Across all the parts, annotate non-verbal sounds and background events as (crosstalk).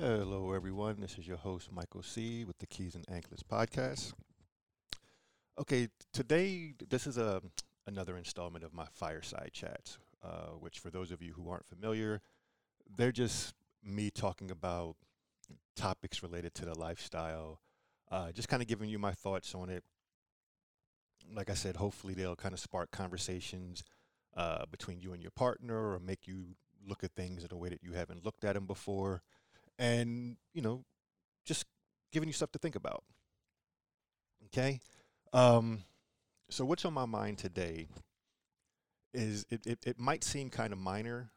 Hello, everyone. This is your host, Michael C., with the Keys and Anklets podcast. Okay, today, this is a, another installment of my fireside chats, uh, which, for those of you who aren't familiar, they're just me talking about topics related to the lifestyle, uh, just kind of giving you my thoughts on it. Like I said, hopefully they'll kind of spark conversations uh, between you and your partner or make you look at things in a way that you haven't looked at them before and you know just giving you stuff to think about okay? Um, so what's on my mind today is it, it, it might seem kind of minor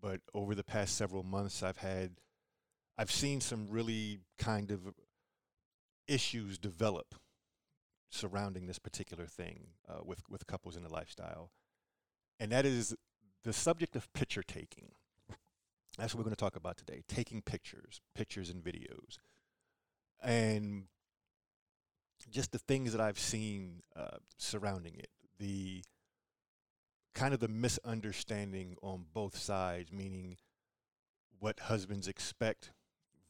but over the past several months i've had i've seen some really kind of issues develop surrounding this particular thing uh, with with couples in the lifestyle. And that is the subject of picture taking that's what we're going to talk about today taking pictures, pictures and videos. And just the things that I've seen uh, surrounding it. The kind of the misunderstanding on both sides, meaning what husbands expect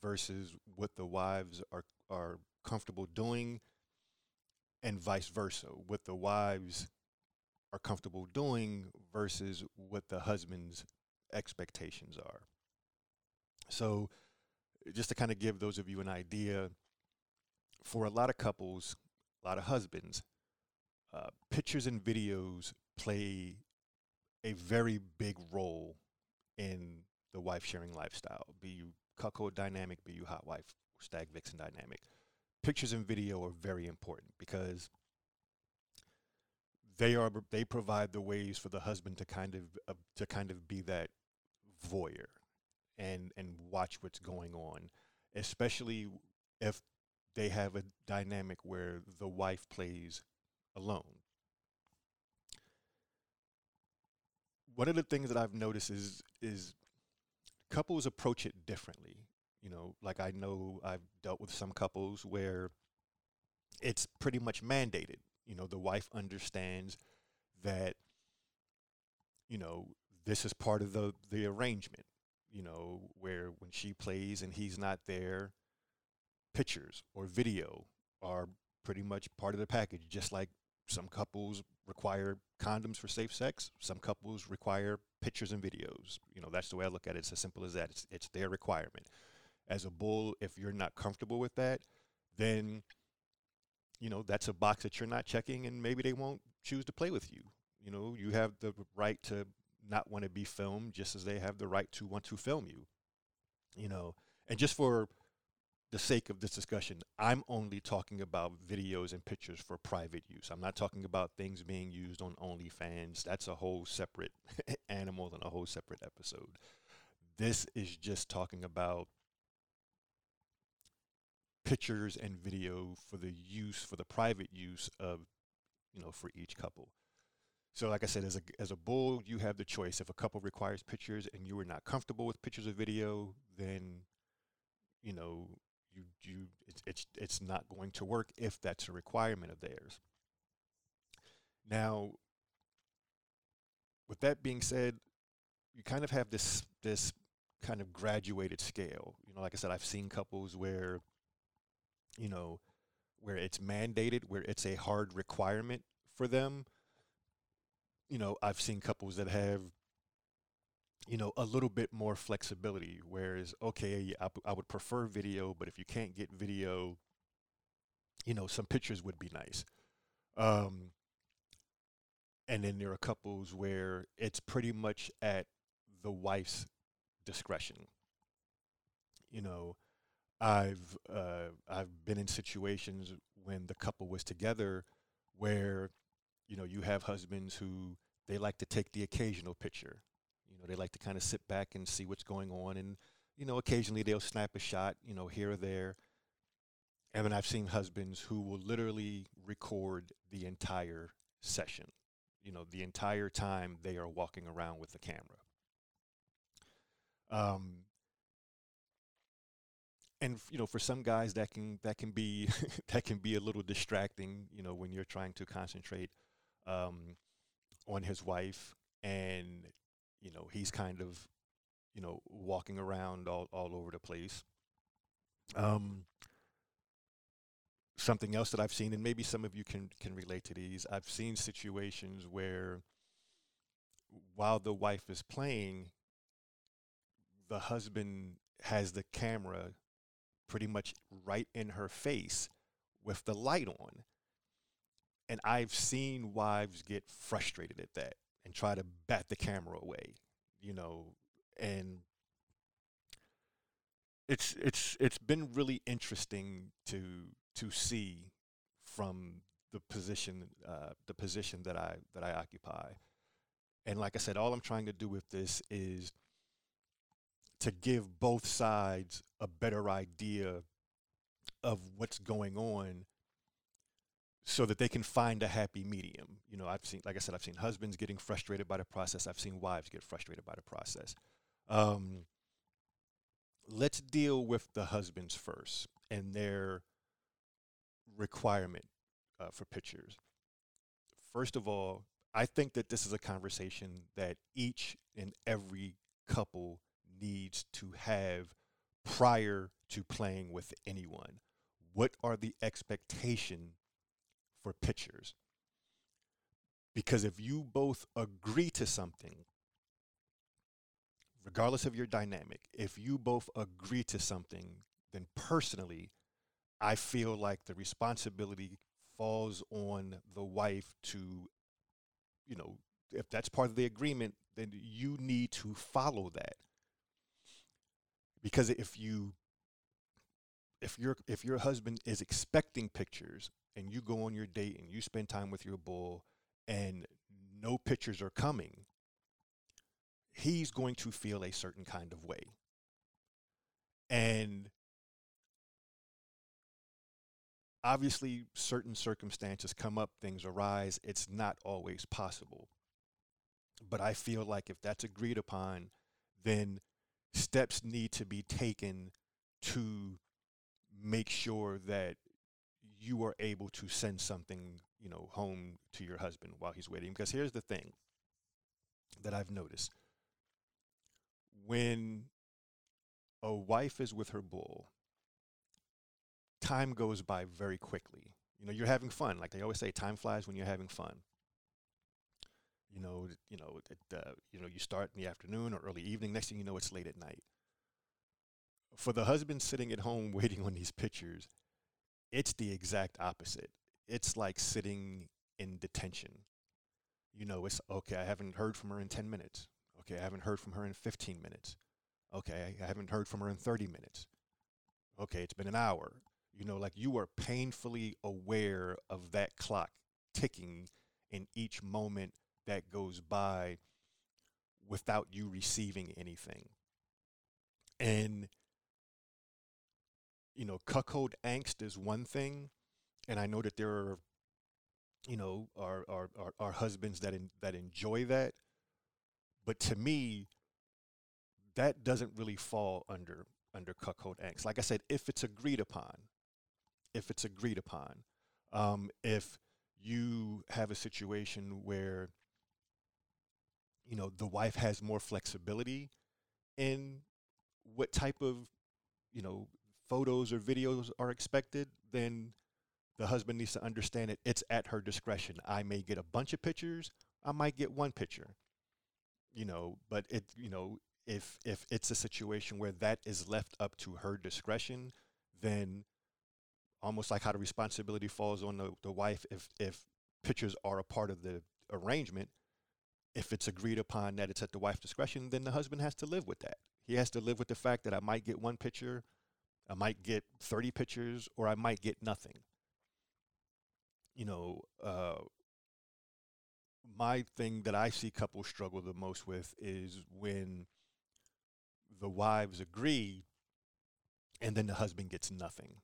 versus what the wives are, are comfortable doing, and vice versa. What the wives are comfortable doing versus what the husbands expectations are. So, just to kind of give those of you an idea, for a lot of couples, a lot of husbands, uh, pictures and videos play a very big role in the wife sharing lifestyle. Be you cuckold dynamic, be you hot wife, stag vixen dynamic. Pictures and video are very important because they are they provide the ways for the husband to kind of uh, to kind of be that voyeur and and watch what's going on, especially if they have a dynamic where the wife plays alone. One of the things that I've noticed is is couples approach it differently. You know, like I know I've dealt with some couples where it's pretty much mandated. You know, the wife understands that you know this is part of the the arrangement you know where when she plays and he's not there pictures or video are pretty much part of the package just like some couples require condoms for safe sex some couples require pictures and videos. You know that's the way i look at it. It's as simple as that. It's, it's their requirement. As a bull if you're not comfortable with that then you know that's a box that you're not checking and maybe they won't choose to play with you. You know you have the right to not want to be filmed just as they have the right to want to film you you know? And just for the sake of this discussion i'm only talking about videos and pictures for private use. I'm not talking about things being used on onlyfans. That's a whole separate (laughs) animal and a whole separate episode. This is just talking about pictures and video for the use for the private use of you know for each couple so, like I said, as a as a bull, you have the choice. If a couple requires pictures and you are not comfortable with pictures or video, then you know you you it's it's it's not going to work if that's a requirement of theirs. Now, with that being said, you kind of have this this kind of graduated scale. You know, like I said, I've seen couples where you know where it's mandated, where it's a hard requirement for them you know, I've seen couples that have, you know, a little bit more flexibility. Whereas, okay, I, I would prefer video, but if you can't get video, you know, some pictures would be nice. Um, and then there are couples where it's pretty much at the wife's discretion. You know, I've uh, I've been in situations when the couple was together where you know, you have husbands who they like to take the occasional picture. You know, they like to kind of sit back and see what's going on, and you know, occasionally they'll snap a shot, you know, here or there. And then I've seen husbands who will literally record the entire session, you know, the entire time they are walking around with the camera. Um, and you know, for some guys that can that can be (laughs) that can be a little distracting, you know, when you're trying to concentrate um, on his wife, and you know, he's kind of you know walking around all all over the place. Um, something else that I've seen, and maybe some of you can can relate to these. I've seen situations where while the wife is playing, the husband has the camera pretty much right in her face with the light on. And I've seen wives get frustrated at that and try to bat the camera away, you know, and it's it's it's been really interesting to to see from the position uh, the position that I that I occupy. And like I said, all I'm trying to do with this is to give both sides a better idea of what's going on so that they can find a happy medium. You know, I've seen, like I said, I've seen husbands getting frustrated by the process. I've seen wives get frustrated by the process. Um, let's deal with the husbands first and their requirement uh, for pictures. First of all, I think that this is a conversation that each and every couple needs to have prior to playing with anyone. What are the expectation for pictures? Because if you both agree to something, regardless of your dynamic, if you both agree to something, then personally, I feel like the responsibility falls on the wife to, you know, if that's part of the agreement, then you need to follow that because if you if your if your husband is expecting pictures and you go on your date and you spend time with your bull and no pictures are coming he's going to feel a certain kind of way. And obviously certain circumstances come up things arise it's not always possible. But i feel like if that's agreed upon then steps need to be taken to make sure that you are able to send something, you know, home to your husband while he's waiting. Because here's the thing that I've noticed. When a wife is with her bull, time goes by very quickly. You know, you're having fun. Like they always say, time flies when you're having fun you know, you know, it, uh, you know, you start in the afternoon or early evening. Next thing you know, it's late at night. For the husband sitting at home (laughs) waiting on these pictures, it's the exact opposite. It's like sitting in detention. You know, it's okay. I haven't heard from her in ten minutes. Okay, I haven't heard from her in fifteen minutes. Okay, I haven't heard from her in thirty minutes. Okay, it's been an hour. You know, like you are painfully aware of that clock ticking in each moment that goes by without you receiving anything. And, you know, cuckold angst is one thing. And I know that there are, you know, our, our, our, husbands that, in, that enjoy that. But to me, that doesn't really fall under under cuckold angst. Like I said, if it's agreed upon, if it's agreed upon, um, if you have a situation where you know the wife has more flexibility in what type of you know photos or videos are expected then the husband needs to understand it. It's at her discretion. I may get a bunch of pictures i might get one picture you know but it you know if if it's a situation where that is left up to her discretion then almost like how the responsibility falls on the, the wife if if pictures are a part of the arrangement. If it's agreed upon that it's at the wife's discretion, then the husband has to live with that. He has to live with the fact that I might get one picture, I might get 30 pictures, or I might get nothing. You know, uh, my thing that I see couples struggle the most with is when the wives agree and then the husband gets nothing.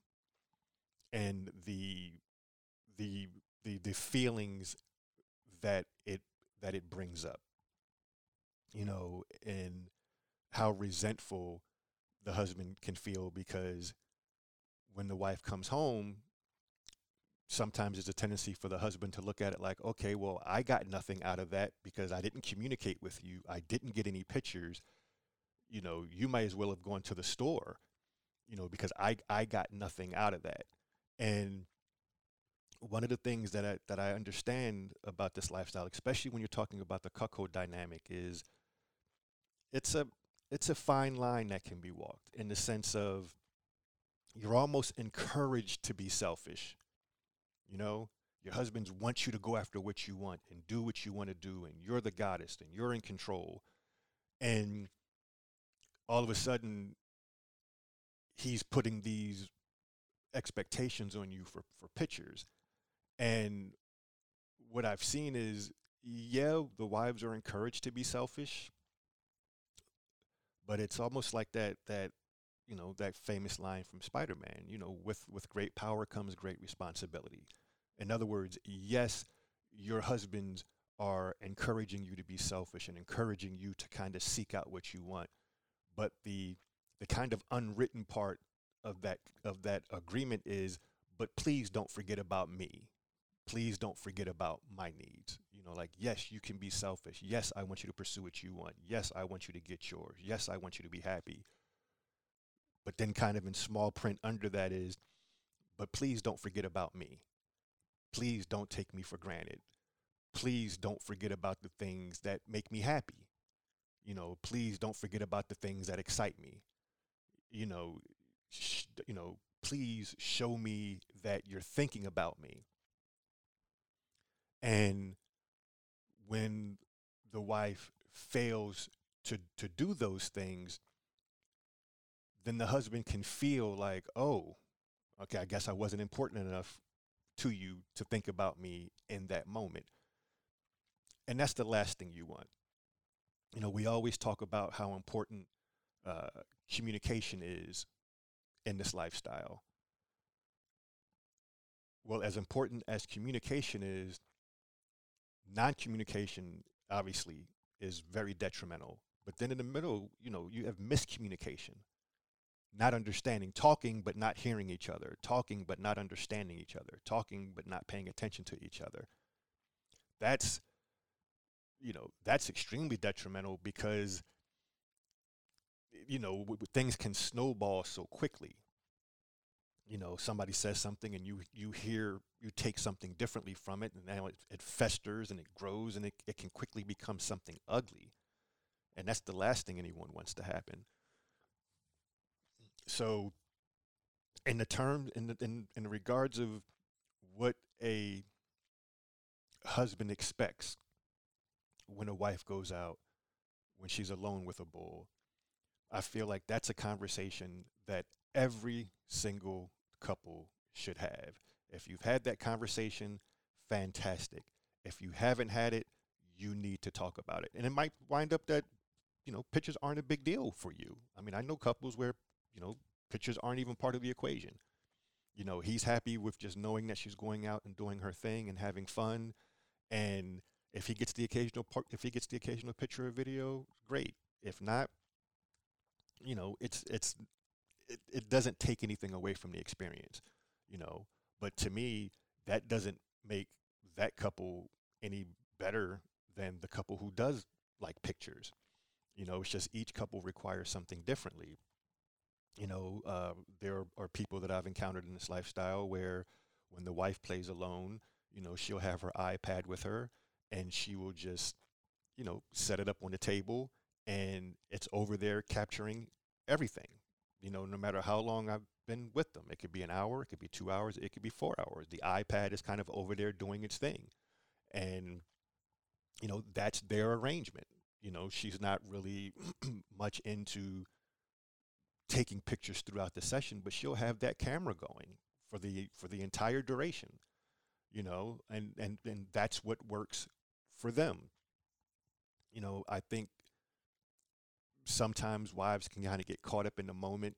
and the the the the feelings that it that it brings up you know and how resentful the husband can feel because when the wife comes home sometimes there's a tendency for the husband to look at it like okay well i got nothing out of that because i didn't communicate with you. I didn't get any pictures. You know you might as well have gone to the store you know because i i got nothing out of that. And one of the things that I that I understand about this lifestyle, especially when you're talking about the cuckold dynamic, is it's a it's a fine line that can be walked in the sense of you're almost encouraged to be selfish. You know, your husbands want you to go after what you want and do what you want to do, and you're the goddess and you're in control. And all of a sudden, he's putting these expectations on you for, for pictures and what I've seen is, yeah, the wives are encouraged to be selfish, but it's almost like that that you know that famous line from Spider-Man. You know, with with great power comes great responsibility. In other words, yes, your husbands are encouraging you to be selfish and encouraging you to kind of seek out what you want, but the the kind of unwritten part of that of that agreement is, but please don't forget about me please don't forget about my needs. Know, like, yes, you can be selfish. Yes, I want you to pursue what you want. Yes, I want you to get yours. Yes, I want you to be happy. But then, kind of in small print under that is, but please don't forget about me. Please don't take me for granted. Please don't forget about the things that make me happy. You know, please don't forget about the things that excite me. You know, sh- you know, please show me that you're thinking about me and when the wife fails to, to do those things, then the husband can feel like, oh, okay, I guess I wasn't important enough to you to think about me in that moment. And that's the last thing you want. You know, we always talk about how important uh, communication is in this lifestyle. Well, as important as communication is, non-communication obviously is very detrimental. But then in the middle, you know, you have miscommunication, not understanding, talking but not hearing each other, talking but not understanding each other, talking but not paying attention to each other. That's, you know, that's extremely detrimental because, you know, w- things can snowball so quickly you know somebody says something and you you hear you take something differently from it and now it, it festers and it grows and it, it can quickly become something ugly. And that's the last thing anyone wants to happen. So in the terms in in in regards of what a husband expects when a wife goes out when she's alone with a bull i feel like that's a conversation that every single couple should have. If you've had that conversation, fantastic. If you haven't had it, you need to talk about it. And it might wind up that, you know, pictures aren't a big deal for you. I mean, I know couples where, you know, pictures aren't even part of the equation. You know, he's happy with just knowing that she's going out and doing her thing and having fun. And if he gets the occasional part, if he gets the occasional picture or video, great. If not, you know, it's it's it, it doesn't take anything away from the experience, you know. But to me, that doesn't make that couple any better than the couple who does like pictures. You know, it's just each couple requires something differently. You know, uh, there are people that I've encountered in this lifestyle where when the wife plays alone, you know, she'll have her iPad with her and she will just, you know, set it up on the table and it's over there capturing everything you know, no matter how long I've been with them. It could be an hour, it could be two hours, it could be four hours. The iPad is kind of over there doing its thing. And, you know, that's their arrangement. You know, she's not really (clears throat) much into taking pictures throughout the session, but she'll have that camera going for the for the entire duration. You know, and and and that's what works for them. You know, I think sometimes wives can kind of get caught up in the moment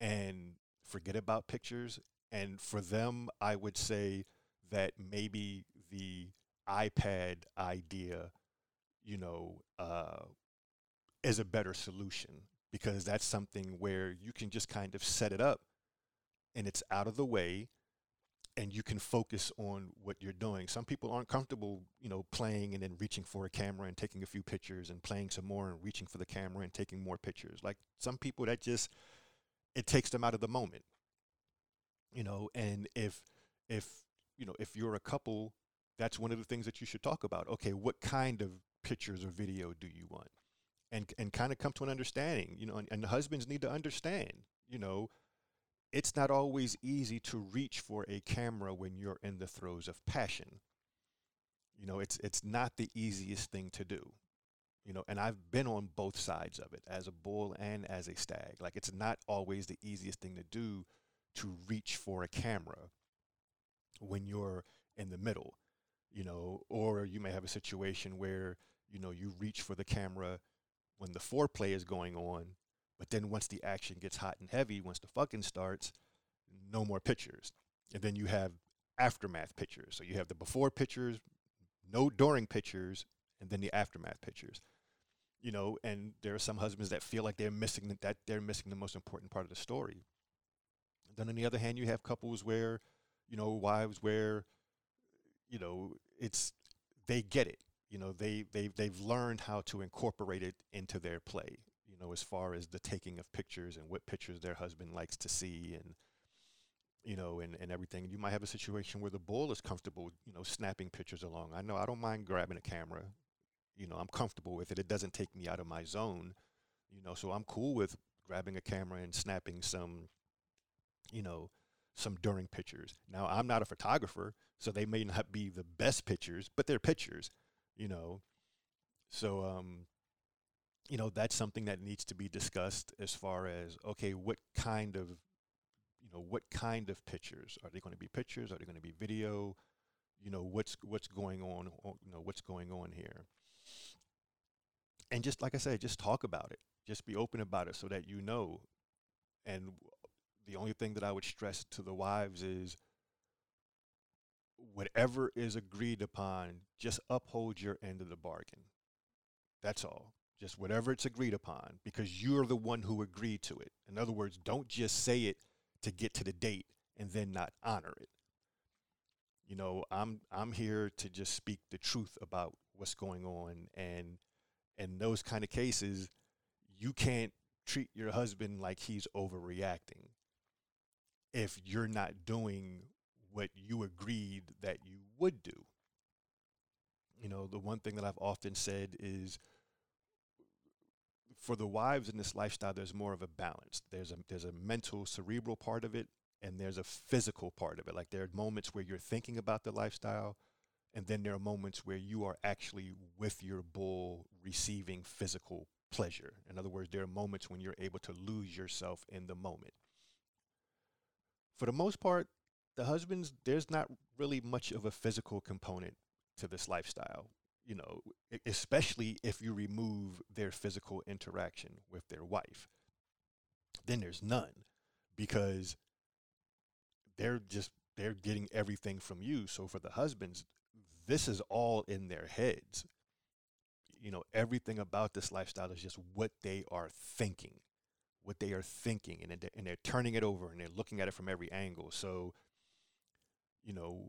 and forget about pictures. And for them, I would say that maybe the iPad idea, you know, uh, is a better solution because that's something where you can just kind of set it up and it's out of the way and you can focus on what you're doing. Some people aren't comfortable, you know, playing and then reaching for a camera and taking a few pictures and playing some more and reaching for the camera and taking more pictures. Like some people that just it takes them out of the moment. You know, and if if you know, if you're a couple, that's one of the things that you should talk about. Okay, what kind of pictures or video do you want? And and kind of come to an understanding, you know, and, and husbands need to understand, you know, it's not always easy to reach for a camera when you're in the throes of passion. You know, it's it's not the easiest thing to do. You know, and I've been on both sides of it as a bull and as a stag. Like it's not always the easiest thing to do to reach for a camera when you're in the middle, you know, or you may have a situation where, you know, you reach for the camera when the foreplay is going on but then once the action gets hot and heavy, once the fucking starts, no more pictures. And then you have aftermath pictures. So you have the before pictures, no during pictures, and then the aftermath pictures. You know, and there are some husbands that feel like they're missing the, that they're missing the most important part of the story. Then on the other hand, you have couples where, you know, wives where, you know, it's they get it. You know, they they they've learned how to incorporate it into their play you know, as far as the taking of pictures and what pictures their husband likes to see and you know, and, and everything. You might have a situation where the bull is comfortable, you know, snapping pictures along. I know I don't mind grabbing a camera. You know, I'm comfortable with it. It doesn't take me out of my zone. You know, so I'm cool with grabbing a camera and snapping some, you know, some during pictures. Now I'm not a photographer, so they may not be the best pictures, but they're pictures, you know. So um you know that's something that needs to be discussed as far as okay what kind of you know what kind of pictures? Are they going to be pictures? Are they going to be video? You know what's what's going on you know what's going on here? And just like i said just talk about it. Just be open about it so that you know. And the only thing that i would stress to the wives is whatever is agreed upon just uphold your end of the bargain. That's all just whatever it's agreed upon, because you're the one who agreed to it. In other words, don't just say it to get to the date and then not honor it. You know, I'm I'm here to just speak the truth about what's going on and in those kind of cases, you can't treat your husband like he's overreacting if you're not doing what you agreed that you would do. You know, the one thing that I've often said is for the wives in this lifestyle, there's more of a balance. There's a there's a mental, cerebral part of it, and there's a physical part of it. Like there are moments where you're thinking about the lifestyle, and then there are moments where you are actually with your bull receiving physical pleasure. In other words, there are moments when you're able to lose yourself in the moment. For the most part, the husbands, there's not really much of a physical component to this lifestyle you know, especially if you remove their physical interaction with their wife, then there's none because they're just they're getting everything from you. So for the husbands, this is all in their heads. You know, everything about this lifestyle is just what they are thinking, what they are thinking, and and they're turning it over and they're looking at it from every angle. So, you know,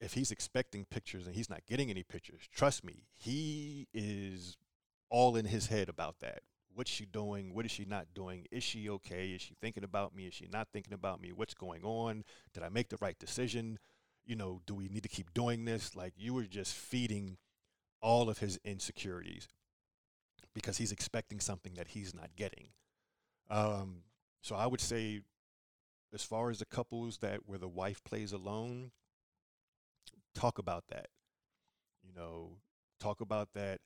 if he's expecting pictures and he's not getting any pictures, trust me, he is all in his head about that. What's she doing? What is she not doing? Is she okay? Is she thinking about me? Is she not thinking about me? What's going on? Did I make the right decision? You know, do we need to keep doing this? Like you were just feeding all of his insecurities because he's expecting something that he's not getting. Um, so I would say, as far as the couples that where the wife plays alone, talk about that. You know, talk about that,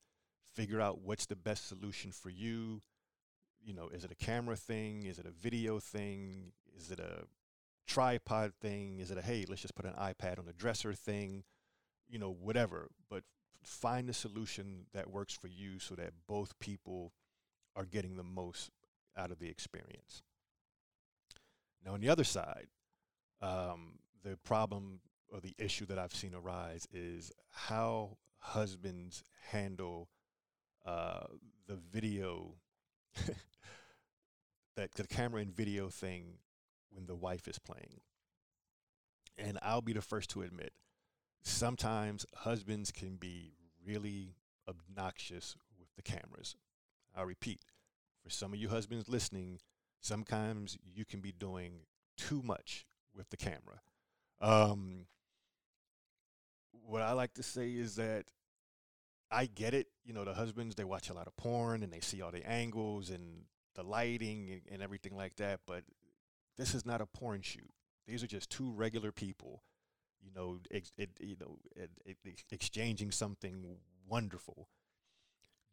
figure out what's the best solution for you. You know, is it a camera thing? Is it a video thing? Is it a tripod thing? Is it a hey, let's just put an iPad on the dresser thing? You know, whatever. But find a solution that works for you so that both people are getting the most out of the experience. Now, on the other side, Um, the problem or the issue that I've seen arise is how husbands handle uh, the video, (laughs) that the camera and video thing when the wife is playing. And I'll be the first to admit, sometimes husbands can be really obnoxious with the cameras. I'll repeat, for some of you husbands listening, sometimes you can be doing too much with the camera. Um, what I like to say is that I get it. You know, the husbands, they watch a lot of porn and they see all the angles and the lighting and, and everything like that. But this is not a porn shoot. These are just two regular people, you know, ex- it, you know, it, it, exchanging something wonderful.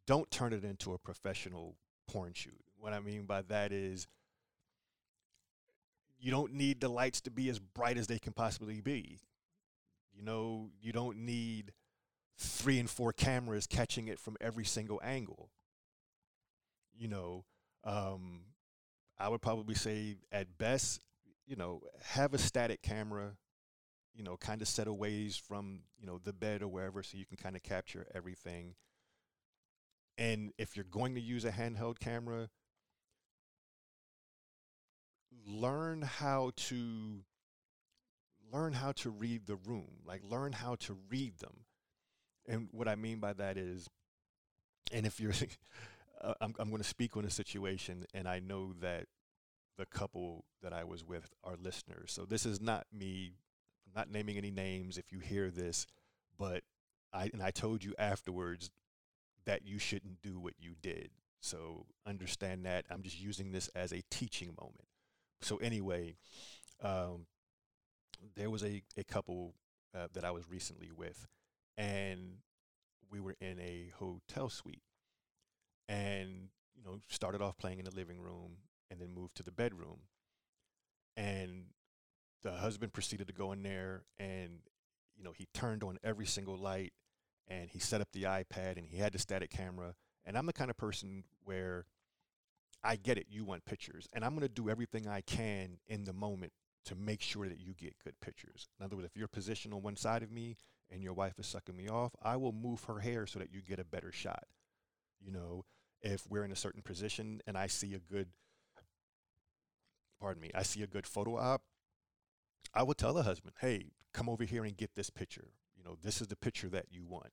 Don't turn it into a professional porn shoot. What I mean by that is you don't need the lights to be as bright as they can possibly be. You know, you don't need three and four cameras catching it from every single angle. You know, um, I would probably say at best, you know, have a static camera, you know, kind of set away from, you know, the bed or wherever so you can kind of capture everything. And if you're going to use a handheld camera, learn how to learn how to read the room, like learn how to read them. And what I mean by that is, and if you're, (laughs) uh, I'm, I'm going to speak on a situation, and I know that the couple that I was with are listeners. So this is not me, I'm not naming any names if you hear this, but I, and I told you afterwards that you shouldn't do what you did. So understand that. I'm just using this as a teaching moment. So anyway, um, there was a, a couple uh, that I was recently with, and we were in a hotel suite, and you know started off playing in the living room, and then moved to the bedroom, and the husband proceeded to go in there, and you know he turned on every single light, and he set up the iPad, and he had the static camera, and I'm the kind of person where I get it, you want pictures, and I'm going to do everything I can in the moment to make sure that you get good pictures. In other words, if you're positioned on one side of me and your wife is sucking me off, I will move her hair so that you get a better shot. You know, if we're in a certain position and I see a good, pardon me, I see a good photo op, I will tell the husband, hey, come over here and get this picture. You know, this is the picture that you want.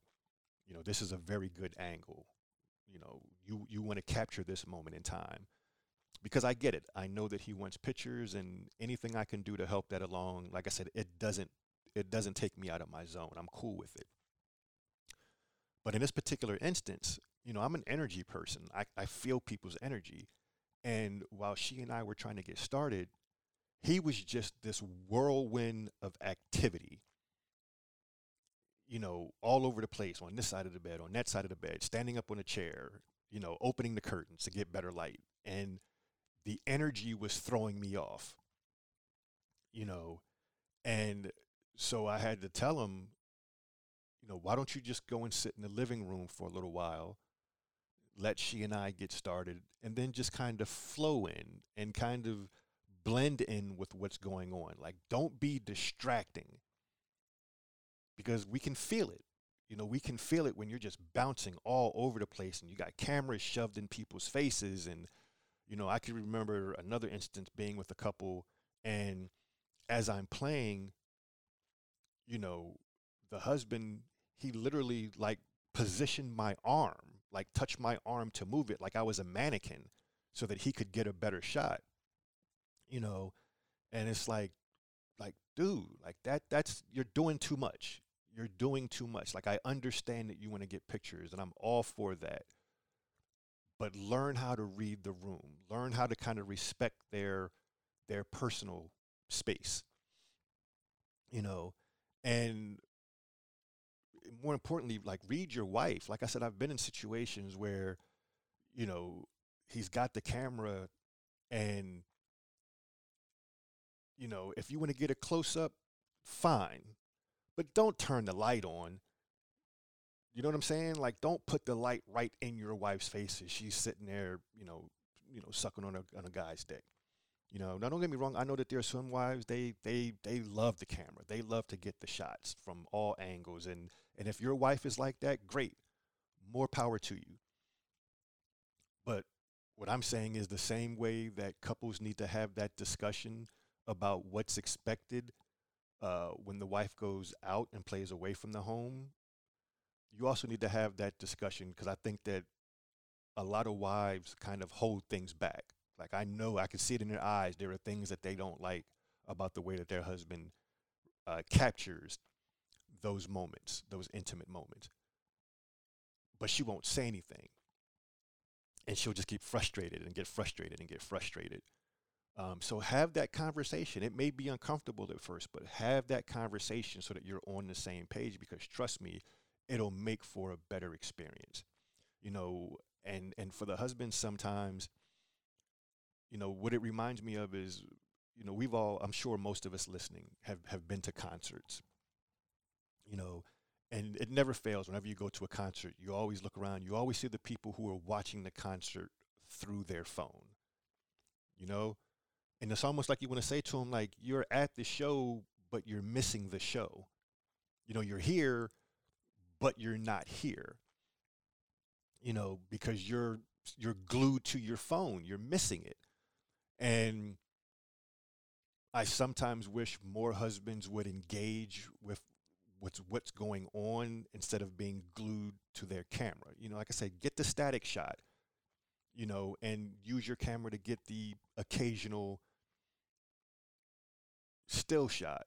You know, this is a very good angle. You know, you, you want to capture this moment in time because I get it. I know that he wants pictures and anything I can do to help that along. Like I said, it doesn't it doesn't take me out of my zone. I'm cool with it. But in this particular instance, you know, I'm an energy person. I, I feel people's energy. And while she and I were trying to get started, he was just this whirlwind of activity. You know, all over the place on this side of the bed, on that side of the bed, standing up on a chair, you know, opening the curtains to get better light. And the energy was throwing me off, you know, and so I had to tell him, you know, why don't you just go and sit in the living room for a little while, let she and I get started, and then just kind of flow in and kind of blend in with what's going on. Like, don't be distracting because we can feel it. You know, we can feel it when you're just bouncing all over the place and you got cameras shoved in people's faces and you know, I can remember another instance being with a couple, and as I'm playing, you know, the husband, he literally like positioned my arm, like touched my arm to move it like I was a mannequin so that he could get a better shot. You know, and it's like like dude, like that that's you're doing too much. You're doing too much. Like I understand that you want to get pictures and I'm all for that but learn how to read the room. Learn how to kind of respect their their personal space you know? And more importantly like read your wife. Like i said i've been in situations where you know he's got the camera and you know if you want to get a close up fine but don't turn the light on you know what I'm saying? Like, don't put the light right in your wife's face as she's sitting there, you know, you know, sucking on a on a guy's dick. You know, now don't get me wrong. I know that there are some wives they they they love the camera. They love to get the shots from all angles, and and if your wife is like that, great, more power to you. But what I'm saying is the same way that couples need to have that discussion about what's expected uh, when the wife goes out and plays away from the home. You also need to have that discussion because I think that a lot of wives kind of hold things back. Like I know I can see it in their eyes. There are things that they don't like about the way that their husband uh, captures those moments, those intimate moments. But she won't say anything. And she'll just keep frustrated and get frustrated and get frustrated. Um, so have that conversation. It may be uncomfortable at first, but have that conversation so that you're on the same page because trust me, it'll make for a better experience. You know, and and for the husband sometimes you know what it reminds me of is you know we've all i'm sure most of us listening have have been to concerts you know and it never fails whenever you go to a concert you always look around you always see the people who are watching the concert through their phone you know and it's almost like you want to say to them like you're at the show but you're missing the show you know you're here but you're not here you know, because you're you're glued to your phone, you're missing it. And I sometimes wish more husbands would engage with what's what's going on instead of being glued to their camera. You know, like I said, get the static shot, you know, and use your camera to get the occasional still shot.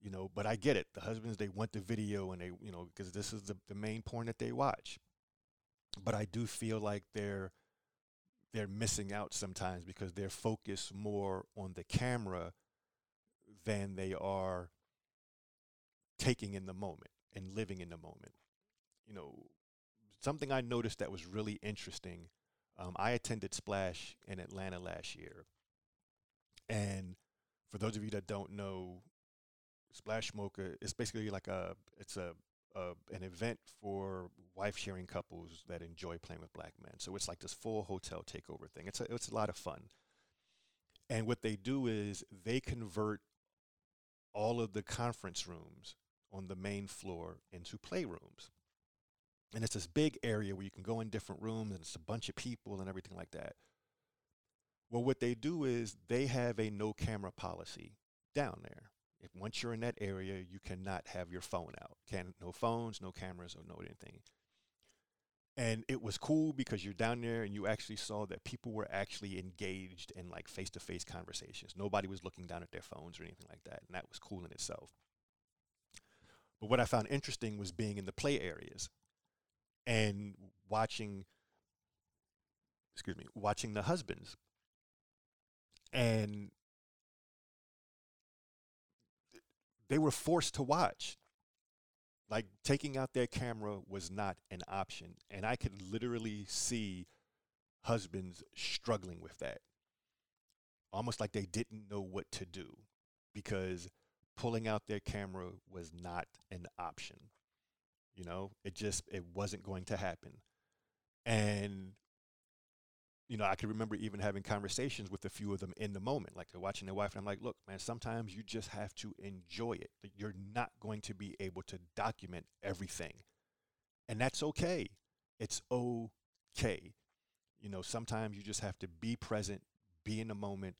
You know, but I get it. The husbands they want the video and they, you know, because this is the, the main porn that they watch but I do feel like they're they're missing out sometimes because they're focused more on the camera than they are taking in the moment and living in the moment. You know, something I noticed that was really interesting. Um, I attended Splash in Atlanta last year, and for those of you that don't know, Splash Mocha is basically like a it's a uh, an event for wife sharing couples that enjoy playing with black men. So it's like this full hotel takeover thing. It's a, it's a lot of fun. And what they do is they convert all of the conference rooms on the main floor into playrooms. And it's this big area where you can go in different rooms and it's a bunch of people and everything like that. Well, what they do is they have a no camera policy down there. If once you're in that area, you cannot have your phone out. Can no phones, no cameras, or no anything. And it was cool because you're down there and you actually saw that people were actually engaged in like face to face conversations. Nobody was looking down at their phones or anything like that. And that was cool in itself. But what I found interesting was being in the play areas and watching, excuse me, watching the husbands. And they were forced to watch. Like taking out their camera was not an option. And I could literally see husbands struggling with that. Almost like they didn't know what to do because pulling out their camera was not an option. You know, it just it wasn't going to happen. And you know, I can remember even having conversations with a few of them in the moment, like they're watching their wife, and I'm like, look, man, sometimes you just have to enjoy it. You're not going to be able to document everything. And that's okay. It's okay. You know, sometimes you just have to be present, be in the moment,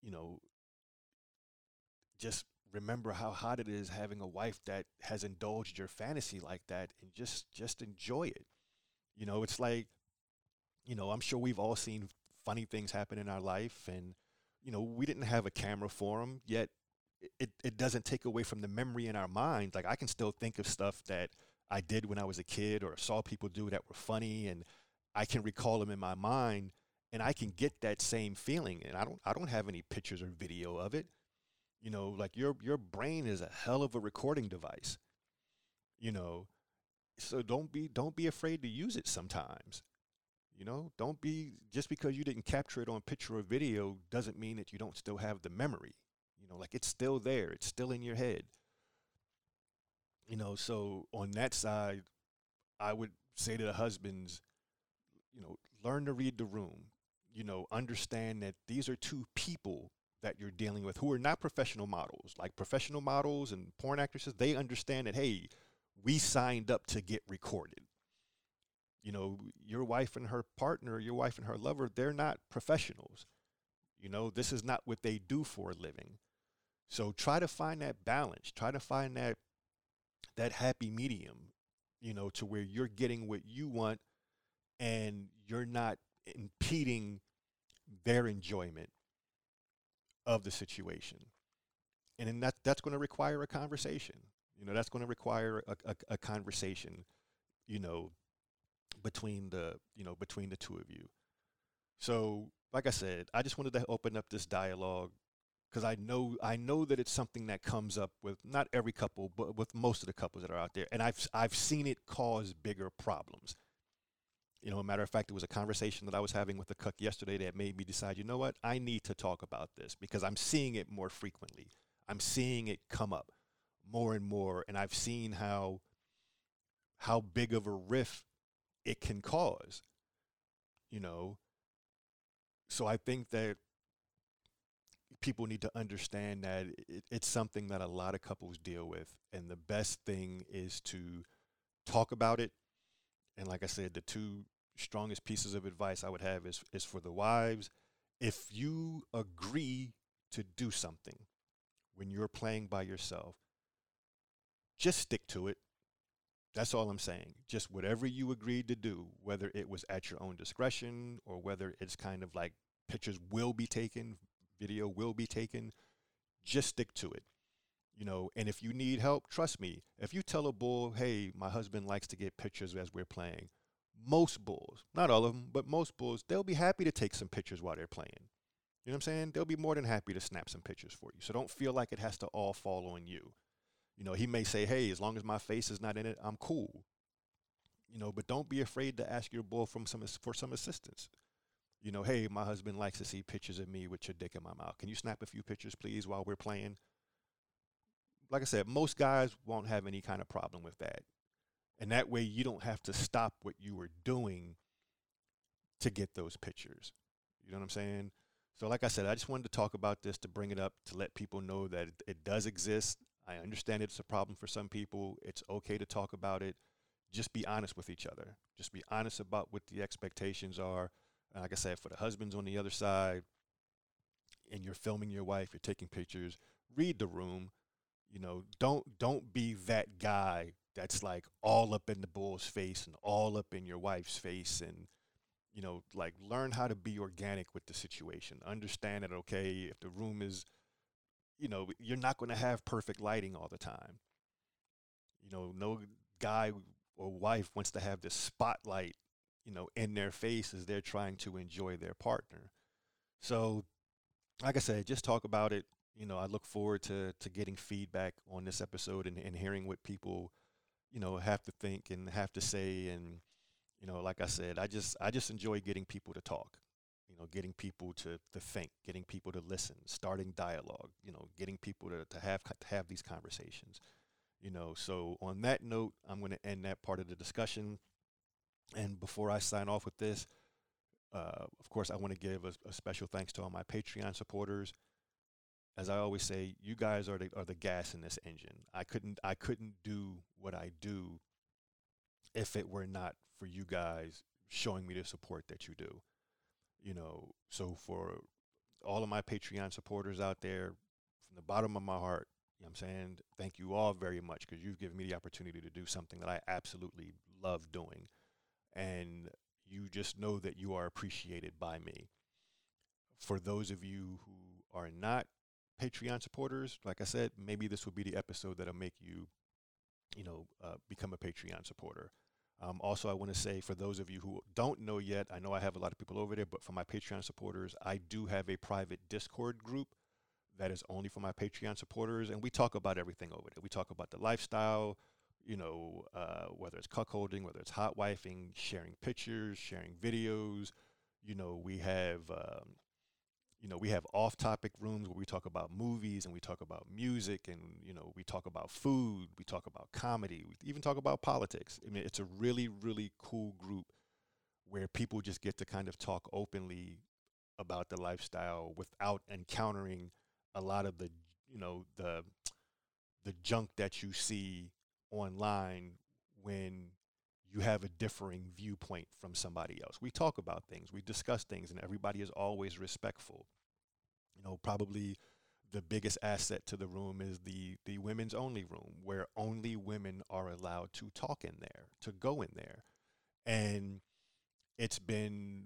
you know, just remember how hot it is having a wife that has indulged your fantasy like that and just just enjoy it. You know, it's like you know, I'm sure we've all seen funny things happen in our life, and you know, we didn't have a camera for them yet. It it doesn't take away from the memory in our minds. Like I can still think of stuff that I did when I was a kid or saw people do that were funny, and I can recall them in my mind, and I can get that same feeling. And I don't I don't have any pictures or video of it. You know, like your your brain is a hell of a recording device. You know, so don't be don't be afraid to use it sometimes. You know, don't be just because you didn't capture it on picture or video doesn't mean that you don't still have the memory. You know, like it's still there, it's still in your head. You know, so on that side, I would say to the husbands, you know, learn to read the room. you know, understand that these are two people that you're dealing with who are not professional models. Like professional models and porn actresses, they understand that, hey, we signed up to get recorded. You know, your wife and her partner, your wife and her lover, they're not professionals. You know, this is not what they do for a living. So try to find that balance. Try to find that that happy medium, you know, to where you're getting what you want and you're not impeding their enjoyment of the situation. And then that that's going to require a conversation. You know, that's going to require a, a, a conversation, you know, between the, you know, between the two of you. So, like I said, I just wanted to open up this dialogue because I know I know that it's something that comes up with not every couple, but with most of the couples that are out there, and I've I've seen it cause bigger problems. You know, a matter of fact, it was a conversation that I was having with a cook yesterday that made me decide, you know what, I need to talk about this because I'm seeing it more frequently. I'm seeing it come up more and more, and I've seen how how big of a rift it can cause. You know, so I think that people need to understand that it, it's something that a lot of couples deal with, and the best thing is to talk about it. And like I said, the two strongest pieces of advice I would have is is for the wives. If you agree to do something when you're playing by yourself, just stick to it. That's all I'm saying. Just whatever you agreed to do, whether it was at your own discretion or whether it's kind of like pictures will be taken, video will be taken, just stick to it. You know, and if you need help, trust me. If you tell a bull, "Hey, my husband likes to get pictures as we're playing," most bulls, not all of them, but most bulls, they'll be happy to take some pictures while they're playing. You know what I'm saying? They'll be more than happy to snap some pictures for you. So don't feel like it has to all fall on you. You know, he may say, "Hey, as long as my face is not in it, I'm cool." You know, but don't be afraid to ask your boy from some for some assistance. You know, hey, my husband likes to see pictures of me with your dick in my mouth. Can you snap a few pictures, please, while we're playing? Like I said, most guys won't have any kind of problem with that. And that way you don't have to stop what you were doing to get those pictures. You know what I'm saying? So, like I said, I just wanted to talk about this to bring it up to let people know that it, it does exist. I understand it's a problem for some people. It's okay to talk about it. Just be honest with each other. Just be honest about what the expectations are. And like I said, for the husbands on the other side, and you're filming your wife, you're taking pictures, read the room. You know, don't don't be that guy that's like all up in the bull's face and all up in your wife's face and you know, like learn how to be organic with the situation. Understand that okay, if the room is you know, you're not going to have perfect lighting all the time. You know, no guy or wife wants to have this spotlight you know, in their face as they're trying to enjoy their partner. So, like I said, just talk about it. You know, I look forward to to getting feedback on this episode and, and hearing what people, you know, have to think and have to say. And, you know, like I said, I just I just enjoy getting people to talk. Know, getting people to, to think, getting people to listen, starting dialogue, you know, getting people to, to have to have these conversations. You know, so on that note, I'm going to end that part of the discussion. And before I sign off with this, uh, of course, I want to give a, a, special thanks to all my Patreon supporters. As I always say, you guys are the are the gas in this engine. I couldn't I couldn't do what I do if it were not for you guys showing me the support that you do. You know, so for all of my Patreon supporters out there, from the bottom of my heart, you know I'm saying, thank you all very much because you've given me the opportunity to do something that I absolutely love doing and you just know that you are appreciated by me. For those of you who are not Patreon supporters, like I said, maybe this will be the episode that'll make you, you know, uh, become a Patreon supporter. Um, also, I want to say for those of you who don't know yet, I know I have a lot of people over there, but for my Patreon supporters, I do have a private Discord group that is only for my Patreon supporters, and we talk about everything over there. We talk about the lifestyle, you know, uh, whether it's cuckolding, whether it's hot wifing, sharing pictures, sharing videos. You know, we have, um, you know, we have off-topic rooms where we talk about movies and we talk about music and you know we talk about food, we talk about comedy, we even talk about politics. I mean, it's a really, really cool group where people just get to kind of talk openly about the lifestyle without encountering a lot of the you know the the junk that you see online when you have a differing viewpoint from somebody else. We talk about things, we discuss things, and everybody is always respectful. You know, probably the biggest asset to the room is the the women's only room where only women are allowed to talk in there, to go in there. And it's been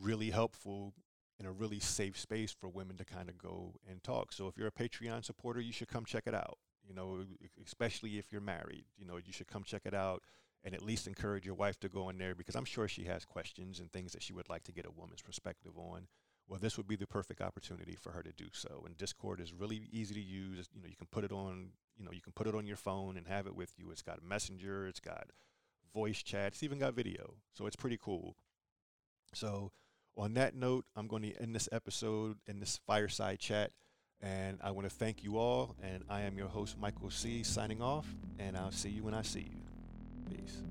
really helpful in a really safe space for women to kind of go and talk. So if you're a Patreon supporter, you should come check it out. You know, especially if you're married, you know, you should come check it out and at least encourage your wife to go in there because I'm sure she has questions and things that she would like to get a woman's perspective on. Well, this would be the perfect opportunity for her to do so. And Discord is really easy to use. You know, you can put it on, you know, you can put it on your phone and have it with you. It's got Messenger, it's got voice chat, it's even got video. So it's pretty cool. So on that note, I'm going to end this episode in this fireside chat. And I want to thank you all. And I am your host, Michael C., signing off. And I'll see you when I see you. Peace.